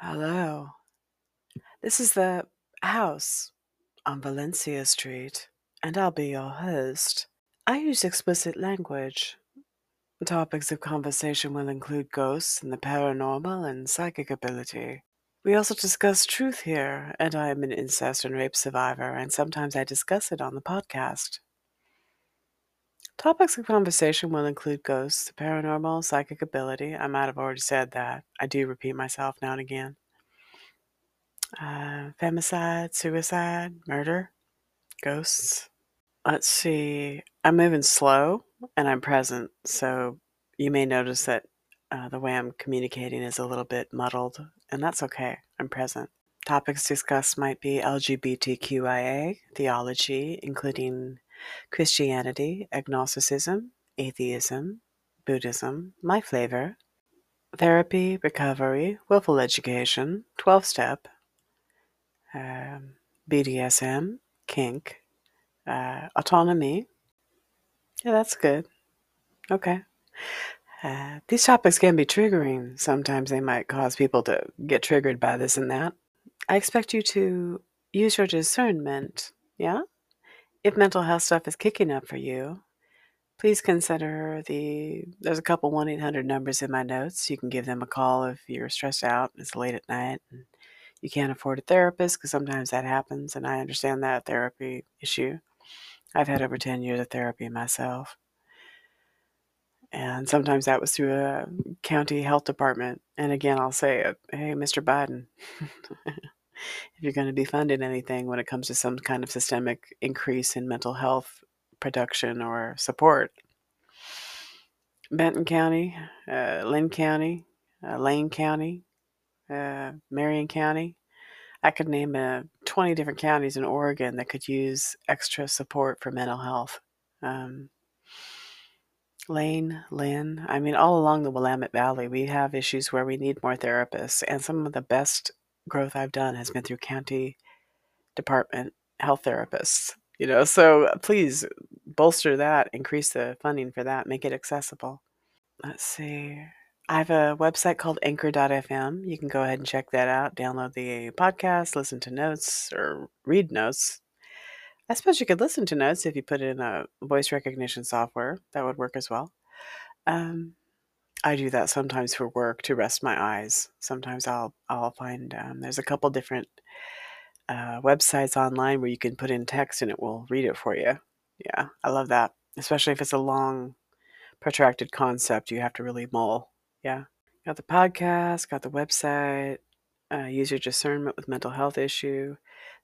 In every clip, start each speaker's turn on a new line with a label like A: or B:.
A: Hello. This is the house on Valencia Street, and I'll be your host. I use explicit language. Topics of conversation will include ghosts and the paranormal and psychic ability. We also discuss truth here, and I am an incest and rape survivor, and sometimes I discuss it on the podcast. Topics of conversation will include ghosts, paranormal, psychic ability. I might have already said that. I do repeat myself now and again. Uh, femicide, suicide, murder, ghosts. Let's see. I'm moving slow and I'm present, so you may notice that uh, the way I'm communicating is a little bit muddled, and that's okay. I'm present. Topics discussed might be LGBTQIA, theology, including Christianity, agnosticism, atheism, Buddhism, my flavor, therapy, recovery, willful education, 12 step, um, BDSM, kink, uh, autonomy. Yeah, that's good. Okay. Uh, these topics can be triggering. Sometimes they might cause people to get triggered by this and that. I expect you to use your discernment, yeah? If mental health stuff is kicking up for you, please consider the there's a couple 1-800 numbers in my notes. You can give them a call if you're stressed out, it's late at night and you can't afford a therapist because sometimes that happens and I understand that therapy issue. I've had over 10 years of therapy myself. And sometimes that was through a county health department. And again, I'll say, hey, Mr. Biden, if you're going to be funding anything when it comes to some kind of systemic increase in mental health production or support, Benton County, uh, Linn County, uh, Lane County, uh, Marion County, I could name uh, 20 different counties in Oregon that could use extra support for mental health. Um, Lane, Linn, I mean, all along the Willamette Valley, we have issues where we need more therapists. And some of the best growth I've done has been through county department health therapists. You know, so please bolster that, increase the funding for that, make it accessible. Let's see. I have a website called anchor.fm. You can go ahead and check that out, download the podcast, listen to notes, or read notes. I suppose you could listen to notes if you put in a voice recognition software. That would work as well. Um, I do that sometimes for work to rest my eyes. Sometimes I'll I'll find um, there's a couple different uh, websites online where you can put in text and it will read it for you. Yeah, I love that, especially if it's a long, protracted concept you have to really mull. Yeah. Got the podcast, got the website, uh, use your discernment with mental health issue.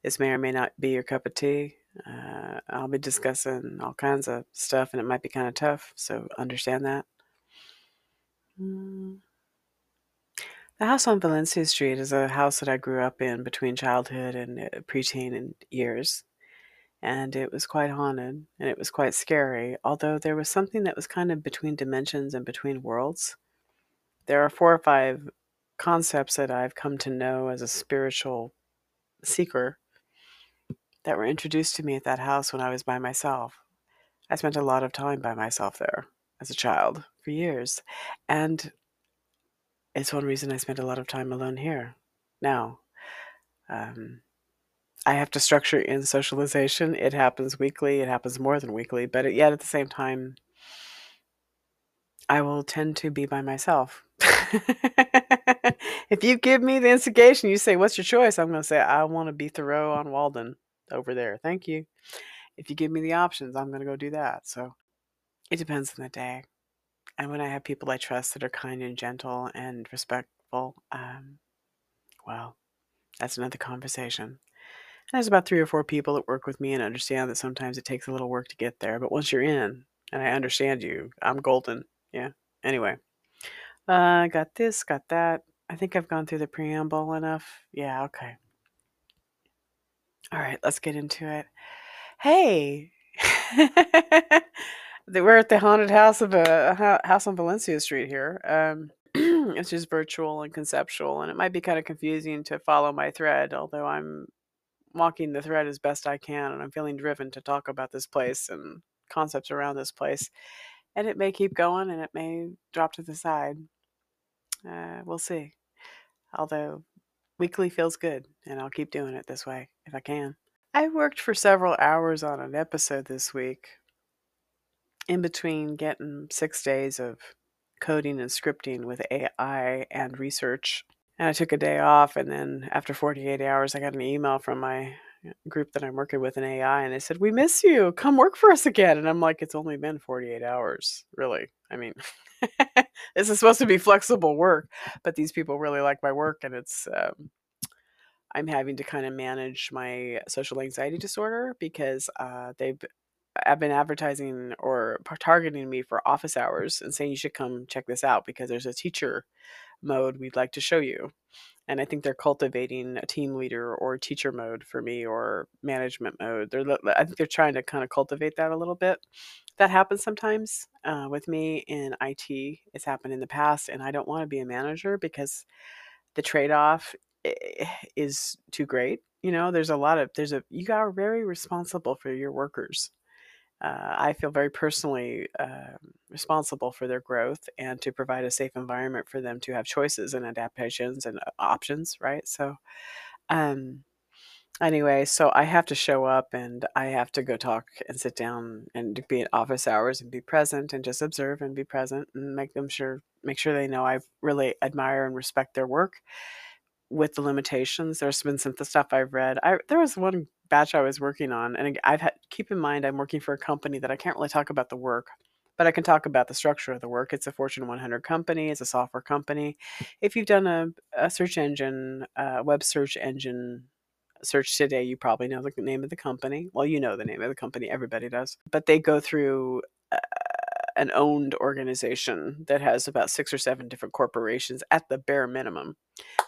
A: This may or may not be your cup of tea. Uh, I'll be discussing all kinds of stuff and it might be kind of tough, so understand that. Mm. The house on Valencia Street is a house that I grew up in between childhood and uh, preteen years. And it was quite haunted and it was quite scary, although there was something that was kind of between dimensions and between worlds there are four or five concepts that I've come to know as a spiritual seeker that were introduced to me at that house when I was by myself. I spent a lot of time by myself there as a child for years. And it's one reason I spend a lot of time alone here now. Um, I have to structure in socialization. It happens weekly, it happens more than weekly, but yet at the same time, I will tend to be by myself. if you give me the instigation, you say, What's your choice? I'm going to say, I want to be Thoreau on Walden over there. Thank you. If you give me the options, I'm going to go do that. So it depends on the day. And when I have people I trust that are kind and gentle and respectful, um, well, that's another conversation. And there's about three or four people that work with me and understand that sometimes it takes a little work to get there. But once you're in and I understand you, I'm golden. Yeah. Anyway, uh, got this, got that. I think I've gone through the preamble enough. Yeah, okay. All right, let's get into it. Hey, we're at the haunted house of a house on Valencia Street here. Um, it's just virtual and conceptual, and it might be kind of confusing to follow my thread, although I'm walking the thread as best I can, and I'm feeling driven to talk about this place and concepts around this place and it may keep going and it may drop to the side. Uh, we'll see. Although weekly feels good, and I'll keep doing it this way if I can. I worked for several hours on an episode this week in between getting six days of coding and scripting with AI and research. And I took a day off, and then after 48 hours, I got an email from my group that I'm working with in AI, and they said, "We miss you. Come work for us again." And I'm like, "It's only been 48 hours, really. I mean, this is supposed to be flexible work, but these people really like my work, and it's um, I'm having to kind of manage my social anxiety disorder because uh, they've I've been advertising or targeting me for office hours and saying you should come check this out because there's a teacher mode we'd like to show you. And I think they're cultivating a team leader or teacher mode for me or management mode. They're I think they're trying to kind of cultivate that a little bit. That happens sometimes uh, with me in IT. It's happened in the past, and I don't want to be a manager because the trade off is too great. You know, there's a lot of there's a you are very responsible for your workers uh, I feel very personally uh, responsible for their growth and to provide a safe environment for them to have choices and adaptations and uh, options, right? So, um, anyway, so I have to show up and I have to go talk and sit down and be at office hours and be present and just observe and be present and make them sure make sure they know I really admire and respect their work with the limitations. There's been some the stuff I've read. I there was one batch I was working on, and I've had keep in mind I'm working for a company that I can't really talk about the work, but I can talk about the structure of the work. It's a Fortune 100 company. It's a software company. If you've done a, a search engine, uh, web search engine search today, you probably know the name of the company. Well, you know the name of the company. Everybody does. But they go through. Uh, an owned organization that has about six or seven different corporations at the bare minimum.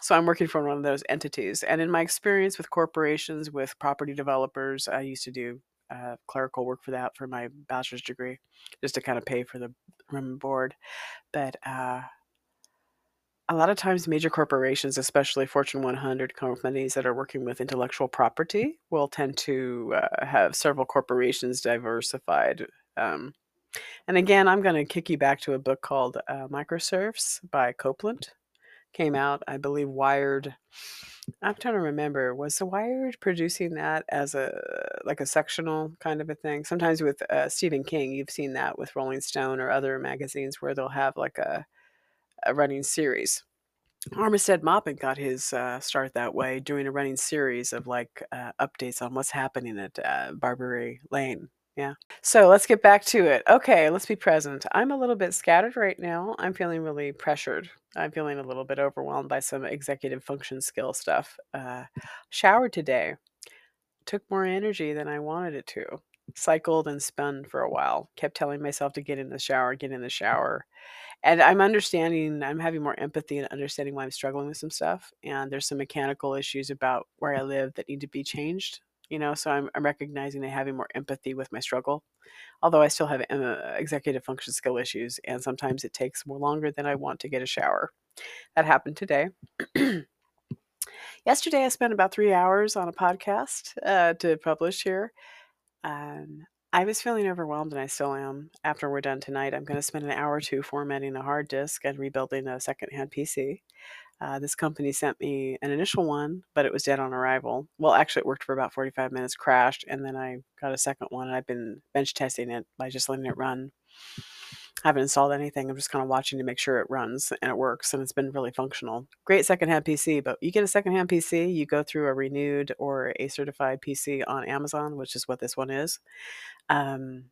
A: So I'm working for one of those entities. And in my experience with corporations, with property developers, I used to do uh, clerical work for that for my bachelor's degree, just to kind of pay for the room and board. But uh, a lot of times, major corporations, especially Fortune 100 companies that are working with intellectual property, will tend to uh, have several corporations diversified. Um, and again, I'm going to kick you back to a book called uh, Microserfs by Coupland. Came out, I believe, Wired. I'm trying to remember. Was the Wired producing that as a like a sectional kind of a thing? Sometimes with uh, Stephen King, you've seen that with Rolling Stone or other magazines where they'll have like a, a running series. Armistead Maupin got his uh, start that way, doing a running series of like uh, updates on what's happening at uh, Barbary Lane yeah. So let's get back to it. Okay, let's be present. I'm a little bit scattered right now. I'm feeling really pressured. I'm feeling a little bit overwhelmed by some executive function skill stuff. Uh, showered today. Took more energy than I wanted it to. Cycled and spun for a while. Kept telling myself to get in the shower, get in the shower. And I'm understanding, I'm having more empathy and understanding why I'm struggling with some stuff. And there's some mechanical issues about where I live that need to be changed you know so i'm, I'm recognizing and having more empathy with my struggle although i still have uh, executive function skill issues and sometimes it takes more longer than i want to get a shower. That happened today. Yesterday i spent about three hours on a podcast uh, to publish here um, i was feeling overwhelmed and i still am. After we're done tonight i'm going to spend an hour or two formatting a hard disk and rebuilding a secondhand pc uh, this company sent me an initial one, but it was dead on arrival. Well, actually, it worked for about 45 minutes, crashed, and then I got a second one, and I've been bench testing it by just letting it run. I haven't installed anything. I'm just kind of watching to make sure it runs and it works, and it's been really functional. Great secondhand PC, but you get a secondhand PC, you go through a renewed or a certified PC on Amazon, which is what this one is. Um,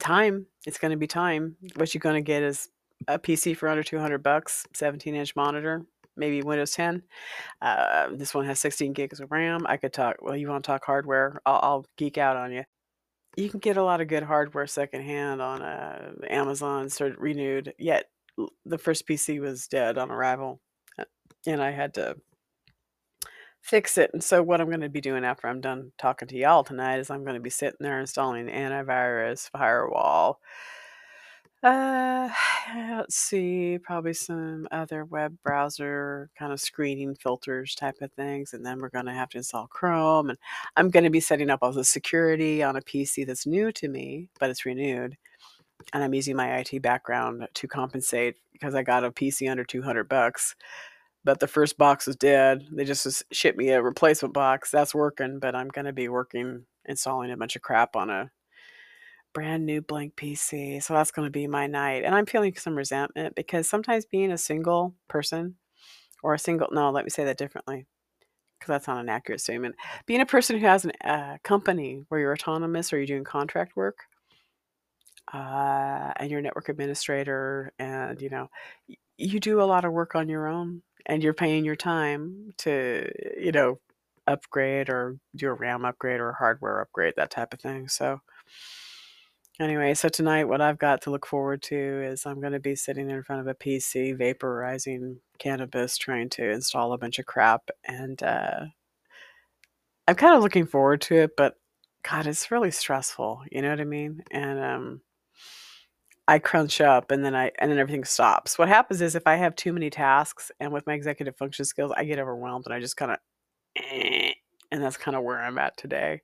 A: time, it's going to be time. What you're going to get is a PC for under 200 bucks, 17 inch monitor, maybe Windows 10. Uh, this one has 16 gigs of RAM. I could talk, well, you want to talk hardware? I'll, I'll, geek out on you. You can get a lot of good hardware secondhand on uh, Amazon, sort of renewed. Yet the first PC was dead on arrival, uh, and I had to fix it. And so, what I'm going to be doing after I'm done talking to y'all tonight is I'm going to be sitting there installing antivirus, firewall, uh, let's see, probably some other web browser kind of screening filters type of things. And then we're going to have to install Chrome. And I'm going to be setting up all the security on a PC that's new to me, but it's renewed. And I'm using my IT background to compensate because I got a PC under 200 bucks. but the first box is dead. They just shipped me a replacement box. That's working, but I'm going to be working installing a bunch of crap on a brand new blank PC. So that's going to be my night. And I'm feeling some resentment because sometimes being a single person or a single, no, let me say that differently because that's not an accurate statement. Being a person who has a uh, company where you're autonomous or you're doing contract work, uh, and you're a network administrator, and you know, you do a lot of work on your own, and you're paying your time to, you know, upgrade or do a RAM upgrade or hardware upgrade, that type of thing. So, anyway, so tonight, what I've got to look forward to is I'm going to be sitting in front of a PC, vaporizing cannabis, trying to install a bunch of crap, and uh, I'm kind of looking forward to it, but God, it's really stressful. You know what I mean? And um, I crunch up and then I and then everything stops. What happens is if I have too many tasks and with my executive function skills, I get overwhelmed and I just kind of eh, and that's kind of where I'm at today.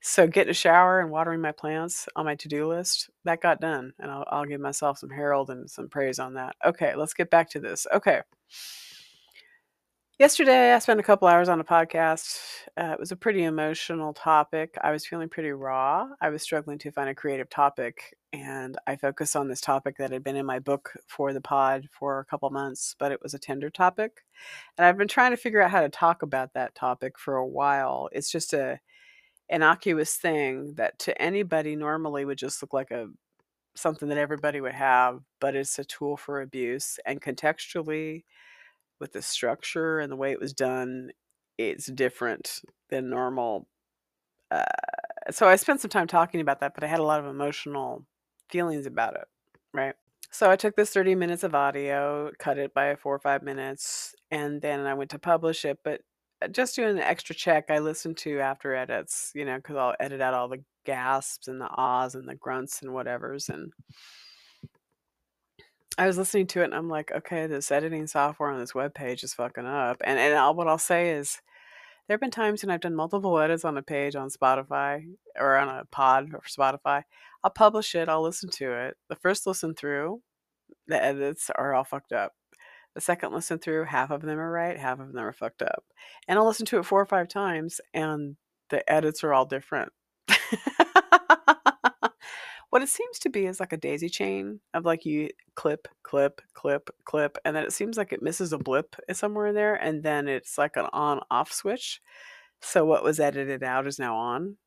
A: So getting a shower and watering my plants on my to-do list, that got done. And I'll, I'll give myself some herald and some praise on that. Okay, let's get back to this. Okay. Yesterday, I spent a couple hours on a podcast. Uh, it was a pretty emotional topic. I was feeling pretty raw. I was struggling to find a creative topic, and I focused on this topic that had been in my book for the pod for a couple months, but it was a tender topic. And I've been trying to figure out how to talk about that topic for a while. It's just a innocuous thing that to anybody normally would just look like a something that everybody would have, but it's a tool for abuse and contextually with the structure and the way it was done, it's different than normal. Uh, so I spent some time talking about that, but I had a lot of emotional feelings about it, right? So I took this 30 minutes of audio, cut it by four or five minutes, and then I went to publish it. But uh, just doing an extra check, I listened to after edits, you know, because I'll edit out all the gasps and the ahs and the grunts and whatevers. And I was listening to it and I'm like, okay, this editing software on this web page is fucking up. And and I'll, what I'll say is, there have been times when I've done multiple edits on a page on Spotify or on a pod or Spotify. I'll publish it, I'll listen to it. The first listen through, the edits are all fucked up. The second listen through, half of them are right, half of them are fucked up. And I'll listen to it four or five times and the edits are all different. What it seems to be is like a daisy chain of like you clip, clip, clip, clip, and then it seems like it misses a blip somewhere in there, and then it's like an on off switch. So what was edited out is now on,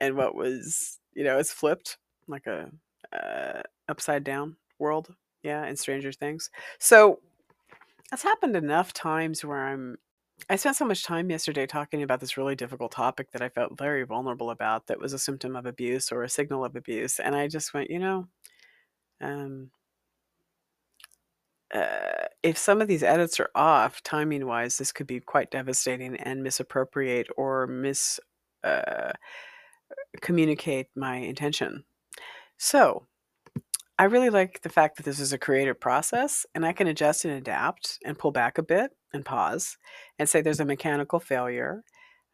A: and what was, you know, it's flipped like a uh, upside down world. Yeah, in Stranger Things. So that's happened enough times where I'm I spent so much time yesterday talking about this really difficult topic that I felt very vulnerable about that was a symptom of abuse or a signal of abuse. And I just went, you know, um, uh, if some of these edits are off timing wise, this could be quite devastating and misappropriate or mis uh, communicate my intention. So I really like the fact that this is a creative process and I can adjust and adapt and pull back a bit and pause and say there's a mechanical failure.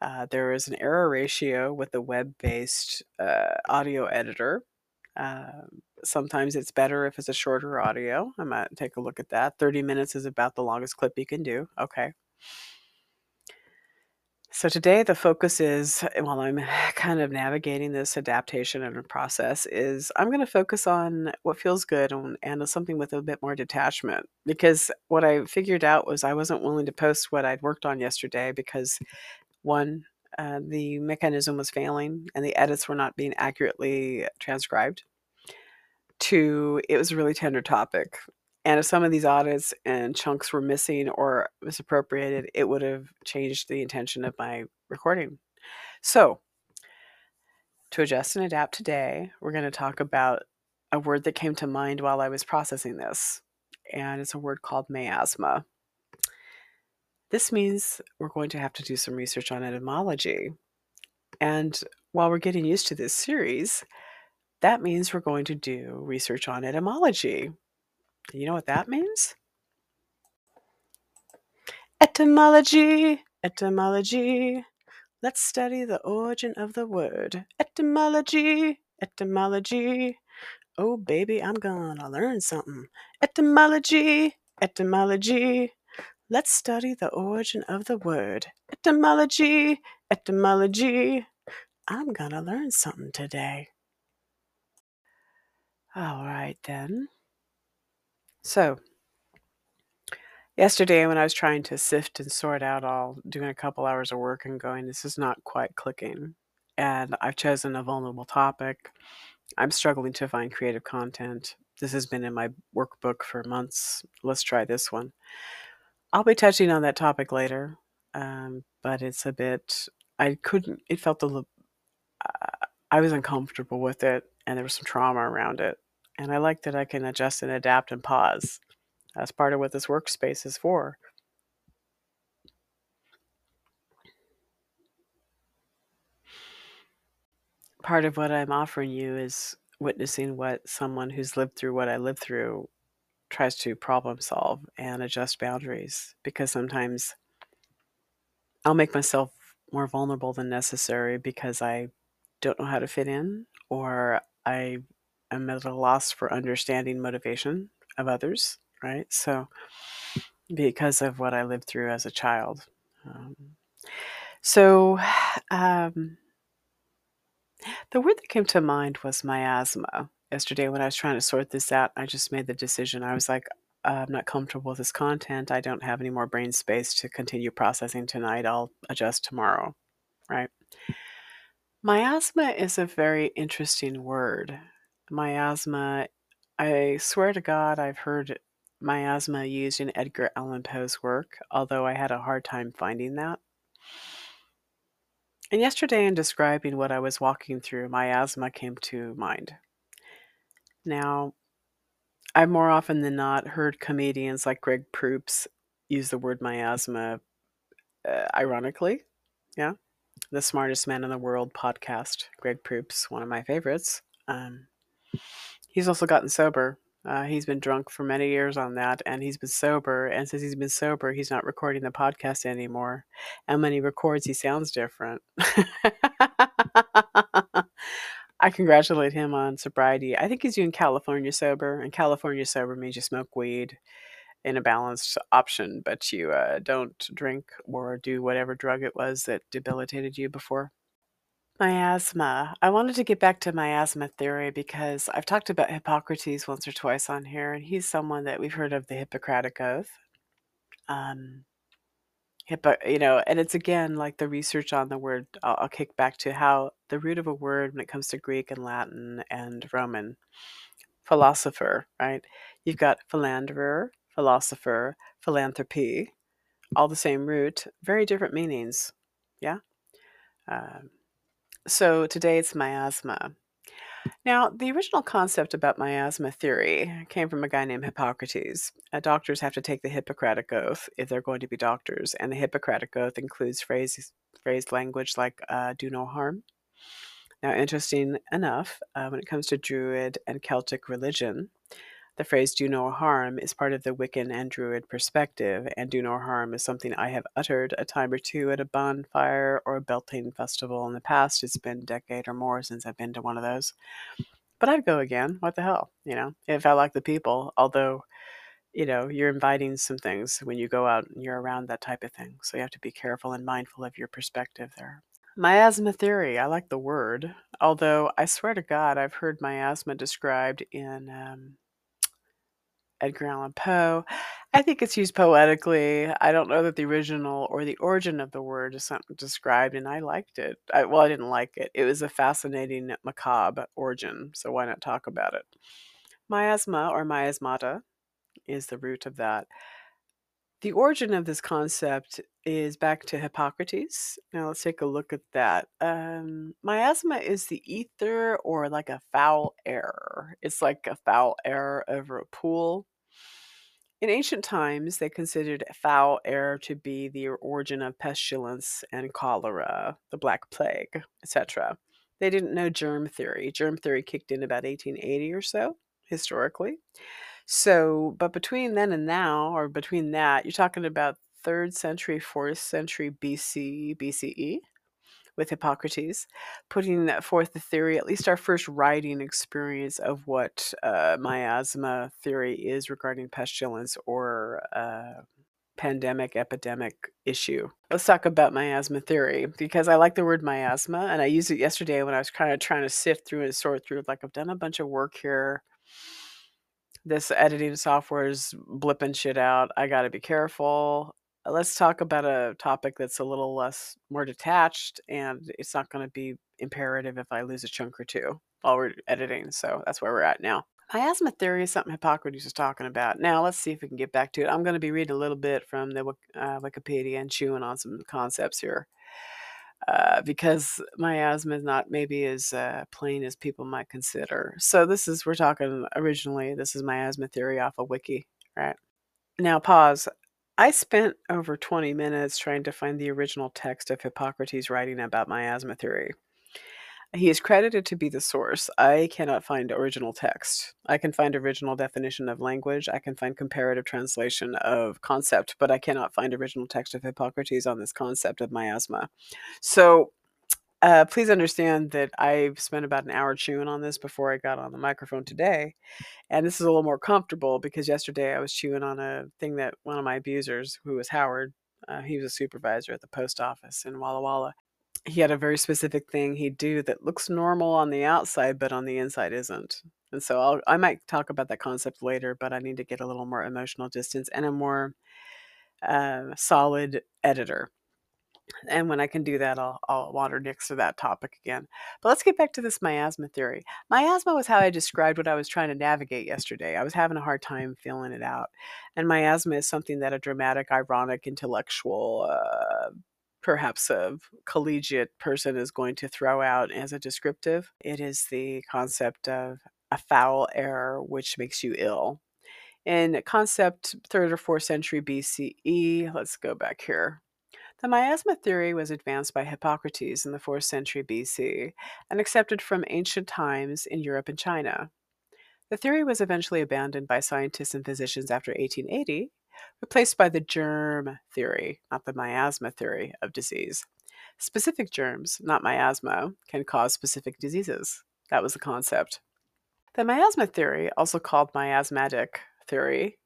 A: Uh, there is an error ratio with the web based uh, audio editor. Uh, sometimes it's better if it's a shorter audio. I might take a look at that. 30 minutes is about the longest clip you can do. Okay. So today the focus is while I'm kind of navigating this adaptation and process is I'm going to focus on what feels good and, and something with a bit more detachment because what I figured out was I wasn't willing to post what I'd worked on yesterday because one uh, the mechanism was failing and the edits were not being accurately transcribed. Two, it was a really tender topic and if some of these audits and chunks were missing or misappropriated, it would have changed the intention of my recording. So, to adjust and adapt today, we're going to talk about a word that came to mind while I was processing this, and it's a word called miasma. This means we're going to have to do some research on etymology. And while we're getting used to this series, that means we're going to do research on etymology. You know what that means? Etymology, etymology. Let's study the origin of the word. Etymology, etymology. Oh, baby, I'm gonna learn something. Etymology, etymology. let's study the origin of the word. Etymology, etymology. I'm gonna learn something today. All right, then. So, yesterday when I was trying to sift and sort out all, doing a couple hours of work and going, this is not quite clicking. And I've chosen a vulnerable topic. I'm struggling to find creative content. This has been in my workbook for months. Let's try this one. I'll be touching on that topic later, um, but it's a bit, I couldn't, it felt a little, I was uncomfortable with it and there was some trauma around it. And I like that I can adjust and adapt and pause. That's part of what this workspace is for. Part of what I'm offering you is witnessing what someone who's lived through what I lived through tries to problem solve and adjust boundaries because sometimes I'll make myself more vulnerable than necessary because I don't know how to fit in or I am at a loss for understanding motivation of others, right? So, because of what I lived through as a child. Um, so, um, the word that came to mind was miasma. Yesterday, when I was trying to sort this out, I just made the decision. I was like, I'm not comfortable with this content. I don't have any more brain space to continue processing tonight. I'll adjust tomorrow, right? Miasma is a very interesting word. Miasma, I swear to God, I've heard miasma used in Edgar Allan Poe's work, although I had a hard time finding that. And yesterday, in describing what I was walking through, miasma came to mind. Now, I've more often than not heard comedians like Greg Proops use the word miasma uh, ironically. Yeah. The Smartest Man in the World podcast, Greg Proops, one of my favorites. Um, he's also gotten sober. Uh, he's been drunk for many years on that, and he's been sober. And since he's been sober, he's not recording the podcast anymore. And when he records, he sounds different. I congratulate him on sobriety. I think he's doing California sober, and California sober means you smoke weed in a balanced option, but you uh, don't drink or do whatever drug it was that debilitated you before. Miasma. I wanted to get back to miasma theory because I've talked about Hippocrates once or twice on here, and he's someone that we've heard of the Hippocratic Oath. Um, Hippo, you know, and it's again like the research on the word. I'll, I'll kick back to how the root of a word when it comes to Greek and Latin and Roman, philosopher, right? You've got philanderer, philosopher, philanthropy, all the same root, very different meanings. Yeah. Um, so today it's miasma. Now, the original concept about miasma theory came from a guy named Hippocrates. Uh, doctors have to take the Hippocratic Oath if they're going to be doctors, and the Hippocratic Oath includes phrases, phrased language like uh, do no harm. Now, interesting enough, uh, when it comes to Druid and Celtic religion, the phrase do no harm is part of the Wiccan and Druid perspective, and do no harm is something I have uttered a time or two at a bonfire or a Beltane festival in the past. It's been a decade or more since I've been to one of those. But I'd go again. What the hell? You know, if I like the people, although, you know, you're inviting some things when you go out and you're around that type of thing. So you have to be careful and mindful of your perspective there. Miasma theory. I like the word, although I swear to God, I've heard miasma described in um, Edgar Allan Poe. I think it's used poetically. I don't know that the original or the origin of the word is described, and I liked it. I, well, I didn't like it. It was a fascinating macabre origin, so why not talk about it? Miasma or miasmata is the root of that. The origin of this concept is back to Hippocrates. Now let's take a look at that. Um, miasma is the ether or like a foul air. It's like a foul air over a pool. In ancient times, they considered foul air to be the origin of pestilence and cholera, the Black Plague, etc. They didn't know germ theory. Germ theory kicked in about 1880 or so, historically. So, but between then and now, or between that, you're talking about third century, fourth century BC, BCE with Hippocrates, putting forth the theory, at least our first writing experience of what uh, miasma theory is regarding pestilence or uh, pandemic epidemic issue. Let's talk about miasma theory because I like the word miasma and I used it yesterday when I was kind of trying to sift through and sort through. Like, I've done a bunch of work here. This editing software is blipping shit out. I got to be careful. Let's talk about a topic that's a little less more detached and it's not going to be imperative if I lose a chunk or two while we're editing. So that's where we're at now. Miasma theory is something Hippocrates was talking about. Now, let's see if we can get back to it. I'm going to be reading a little bit from the uh, Wikipedia and chewing on some concepts here. Uh, because miasma is not maybe as uh, plain as people might consider. So this is we're talking originally. This is miasma theory off a of wiki, right? Now pause. I spent over 20 minutes trying to find the original text of Hippocrates writing about miasma theory. He is credited to be the source. I cannot find original text. I can find original definition of language. I can find comparative translation of concept, but I cannot find original text of Hippocrates on this concept of miasma. So uh, please understand that I've spent about an hour chewing on this before I got on the microphone today. And this is a little more comfortable because yesterday I was chewing on a thing that one of my abusers, who was Howard, uh, he was a supervisor at the post office in Walla Walla he had a very specific thing he'd do that looks normal on the outside, but on the inside isn't. And so I'll, I might talk about that concept later, but I need to get a little more emotional distance and a more uh, solid editor. And when I can do that, I'll, I'll next to that topic again. But let's get back to this miasma theory. Miasma was how I described what I was trying to navigate yesterday. I was having a hard time feeling it out. And miasma is something that a dramatic, ironic, intellectual, uh, perhaps a collegiate person is going to throw out as a descriptive. It is the concept of a foul error which makes you ill. In concept 3rd or 4th century BCE, let's go back here. The miasma theory was advanced by Hippocrates in the 4th century BC and accepted from ancient times in Europe and China. The theory was eventually abandoned by scientists and physicians after 1880 replaced by the germ theory, not the miasma theory of disease. Specific germs, not miasma, can cause specific diseases. That was the concept. The miasma theory, also called miasmatic theory,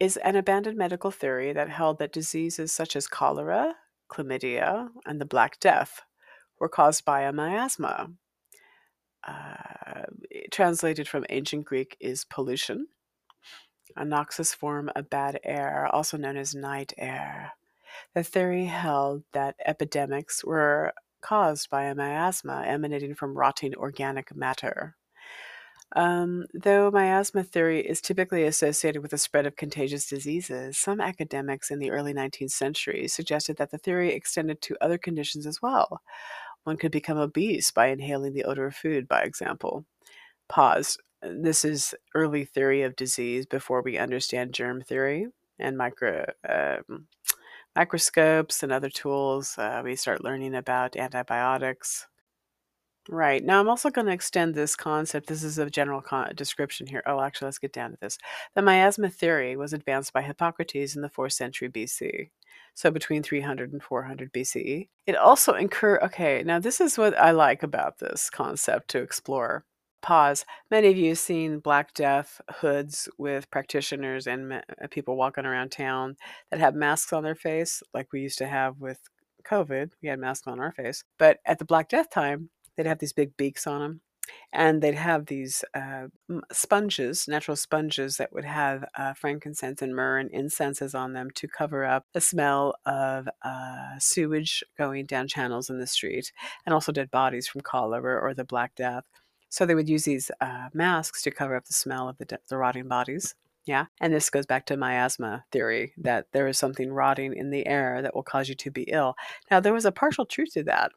A: is an abandoned medical theory that held that diseases such as cholera, chlamydia, and the Black Death were caused by a miasma. Uh, translated from ancient Greek is pollution, a noxious form of bad air, also known as night air. The theory held that epidemics were caused by a miasma emanating from rotting organic matter. Um, though miasma theory is typically associated with the spread of contagious diseases, some academics in the early 19th century suggested that the theory extended to other conditions as well. One could become obese by inhaling the odor of food, by example. Pause this is early theory of disease before we understand germ theory and micro um, microscopes and other tools. Uh, we start learning about antibiotics. Right. Now, I'm also going to extend this concept. This is a general con- description here. Oh, actually, let's get down to this. The miasma theory was advanced by Hippocrates in the 4th century BC. So between 300 and 400 BCE. It also incur. Okay, now this is what I like about this concept to explore pause. Many of you have seen Black Death hoods with practitioners and uh, people walking around town that have masks on their face, like we used to have with COVID. We had masks on our face. But at the Black Death time, they'd have these big beaks on them. And they'd have these uh, sponges, natural sponges that would have uh, frankincense and myrrh and incenses on them to cover up the smell of uh, sewage going down channels in the street and also dead bodies from cholera or the Black Death. So they would use these uh, masks to cover up the smell of the, the rotting bodies. Yeah. And this goes back to miasma theory that there is something rotting in the air that will cause you to be ill. Now, there was a partial truth to that,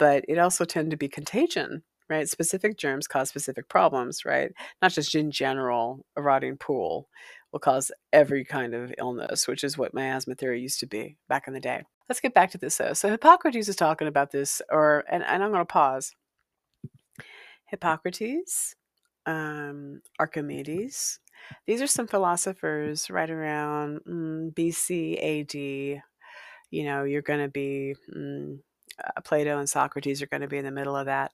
A: but it also tended to be contagion, right? Specific germs cause specific problems, right? Not just in general, a rotting pool will cause every kind of illness, which is what miasma theory used to be back in the day. Let's get back to this though. So Hippocrates is talking about this, or and, and I'm going to pause Hippocrates, um, Archimedes. These are some philosophers right around mm, BC AD. You know, you're going to be mm, uh, Plato and Socrates are going to be in the middle of that.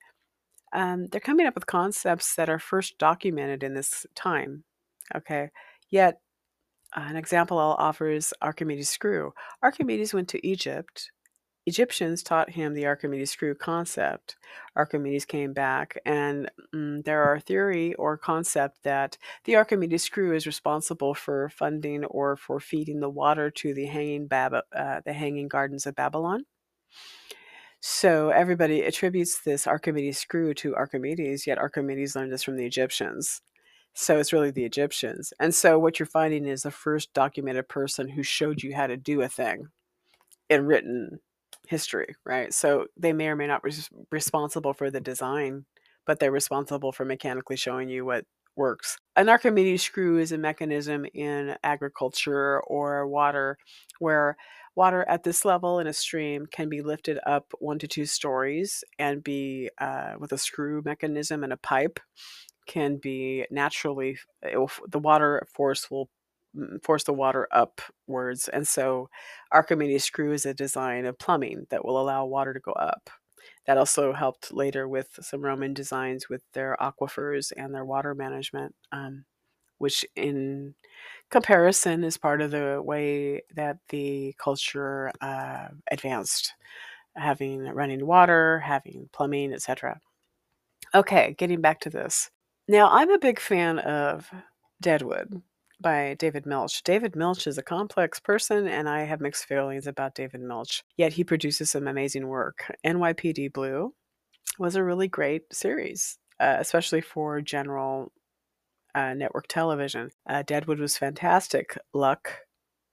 A: Um, they're coming up with concepts that are first documented in this time. Okay, yet An example I'll offer is Archimedes' screw. Archimedes went to Egypt. Egyptians taught him the Archimedes screw concept. Archimedes came back, and mm, there are a theory or concept that the Archimedes screw is responsible for funding or for feeding the water to the hanging Bab- uh, the hanging gardens of Babylon. So everybody attributes this Archimedes screw to Archimedes, yet Archimedes learned this from the Egyptians. So it's really the Egyptians. And so what you're finding is the first documented person who showed you how to do a thing in written history, right? So they may or may not be responsible for the design, but they're responsible for mechanically showing you what works. An Archimedes screw is a mechanism in agriculture or water where water at this level in a stream can be lifted up one to two stories and be uh, with a screw mechanism and a pipe can be naturally will, the water force will mm, force the water upwards. And so archimedes screw is a design of plumbing that will allow water to go up. That also helped later with some roman designs with their aquifers and their water management um, which in comparison is part of the way that the culture uh, advanced, having running water, having plumbing, etc. Okay, getting back to this. Now, I'm a big fan of Deadwood by David Milch. David Milch is a complex person, and I have mixed feelings about David Milch, yet he produces some amazing work. NYPD Blue was a really great series, uh, especially for general uh, network television. Uh, Deadwood was fantastic. Luck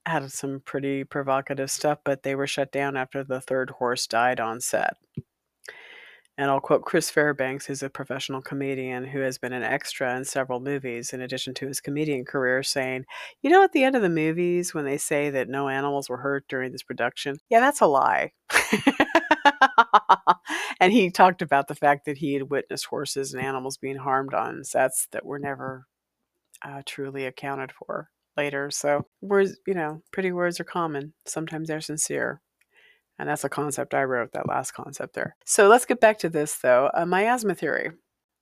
A: had some pretty provocative stuff, but they were shut down after the third horse died on set. And I'll quote Chris Fairbanks, who's a professional comedian who has been an extra in several movies in addition to his comedian career, saying, You know, at the end of the movies, when they say that no animals were hurt during this production, yeah, that's a lie. and he talked about the fact that he had witnessed horses and animals being harmed on sets that were never uh, truly accounted for later. So words, you know, pretty words are common. Sometimes they're sincere. And that's a concept I wrote, that last concept there. So let's get back to this though. Uh, miasma theory.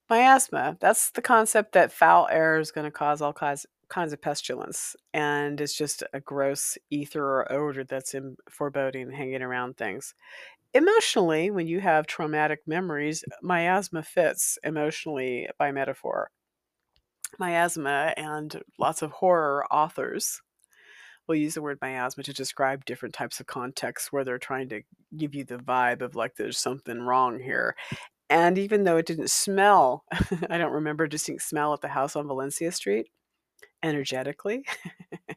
A: Miasma, that's the concept that foul air is going to cause all kinds, kinds of pestilence. And it's just a gross ether or odor that's in foreboding hanging around things. Emotionally, when you have traumatic memories, miasma fits emotionally by metaphor miasma and lots of horror authors will use the word miasma to describe different types of contexts where they're trying to give you the vibe of like there's something wrong here. And even though it didn't smell, I don't remember distinct smell at the house on Valencia Street energetically.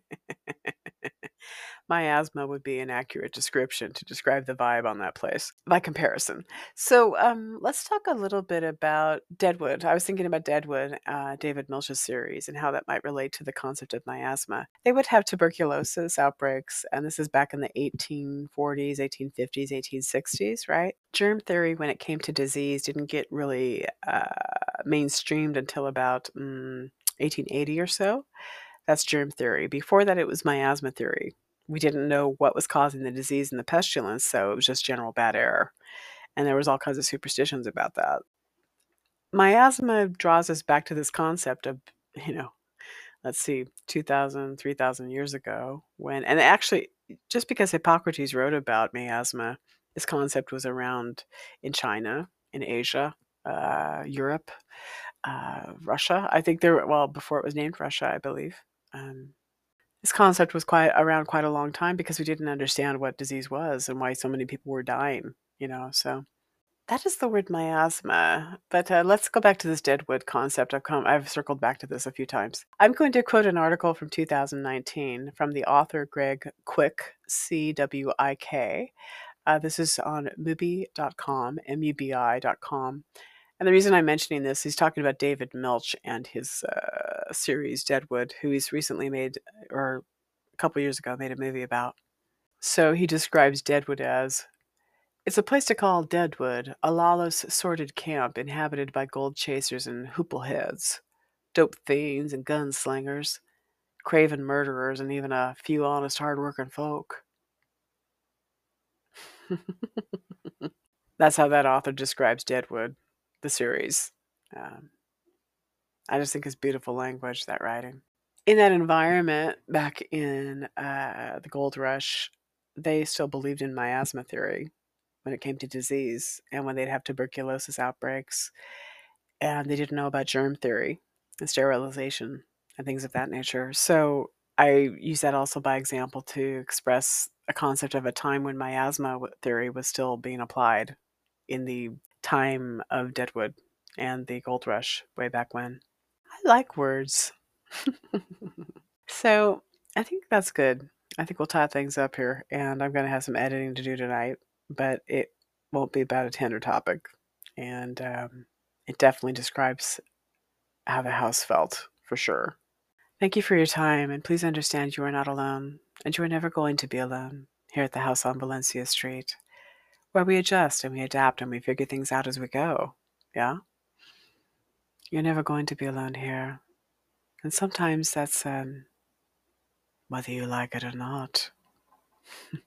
A: miasma would be an accurate description to describe the vibe on that place by comparison. So um, let's talk a little bit about Deadwood. I was thinking about Deadwood, uh, David Milch's series, and how that might relate to the concept of miasma. They would have tuberculosis outbreaks, and this is back in the 1840s, 1850s, 1860s, right? Germ theory, when it came to disease, didn't get really uh, mainstreamed until about mm, 1880 or so. That's germ theory. Before that, it was miasma theory we didn't know what was causing the disease and the pestilence, so it was just general bad air. And there was all kinds of superstitions about that. Miasma draws us back to this concept of, you know, let's see, 2,000, 3,000 years ago, when, and actually, just because Hippocrates wrote about miasma, this concept was around in China, in Asia, uh, Europe, uh, Russia. I think there, were well, before it was named Russia, I believe. Um, this concept was quite around quite a long time because we didn't understand what disease was and why so many people were dying, you know. So that is the word miasma. But uh, let's go back to this deadwood concept. I've come, I've circled back to this a few times. I'm going to quote an article from 2019 from the author Greg Cwik, C W I K. Uh, this is on mubi.com, M U B I.com. And the reason I'm mentioning this, he's talking about David Milch and his uh, series Deadwood, who he's recently made, or a couple years ago, made a movie about. So he describes Deadwood as it's a place to call Deadwood, a lawless, sordid camp inhabited by gold chasers and hoopleheads, dope fiends and gunslingers, craven murderers, and even a few honest, hard-working folk. That's how that author describes Deadwood the series. Um, I just think it's beautiful language, that writing. in that environment back in uh, the gold rush, they still believed in miasma theory when it came to disease and when they'd have tuberculosis outbreaks. And they didn't know about germ theory and sterilization and things of that nature. So I use that also by example to express a concept of a time when miasma theory was still being applied in the time of Deadwood and the gold rush way back when. I like words. so I think that's good. I think we'll tie things up here, and I'm going to have some editing to do tonight, but it won't be about a tender topic. And um, it definitely describes how the house felt for sure. Thank you for your time, and please understand you are not alone, and you are never going to be alone here at the house on Valencia Street, where we adjust and we adapt and we figure things out as we go. Yeah? You're never going to be alone here. And sometimes that's um, whether you like it or not.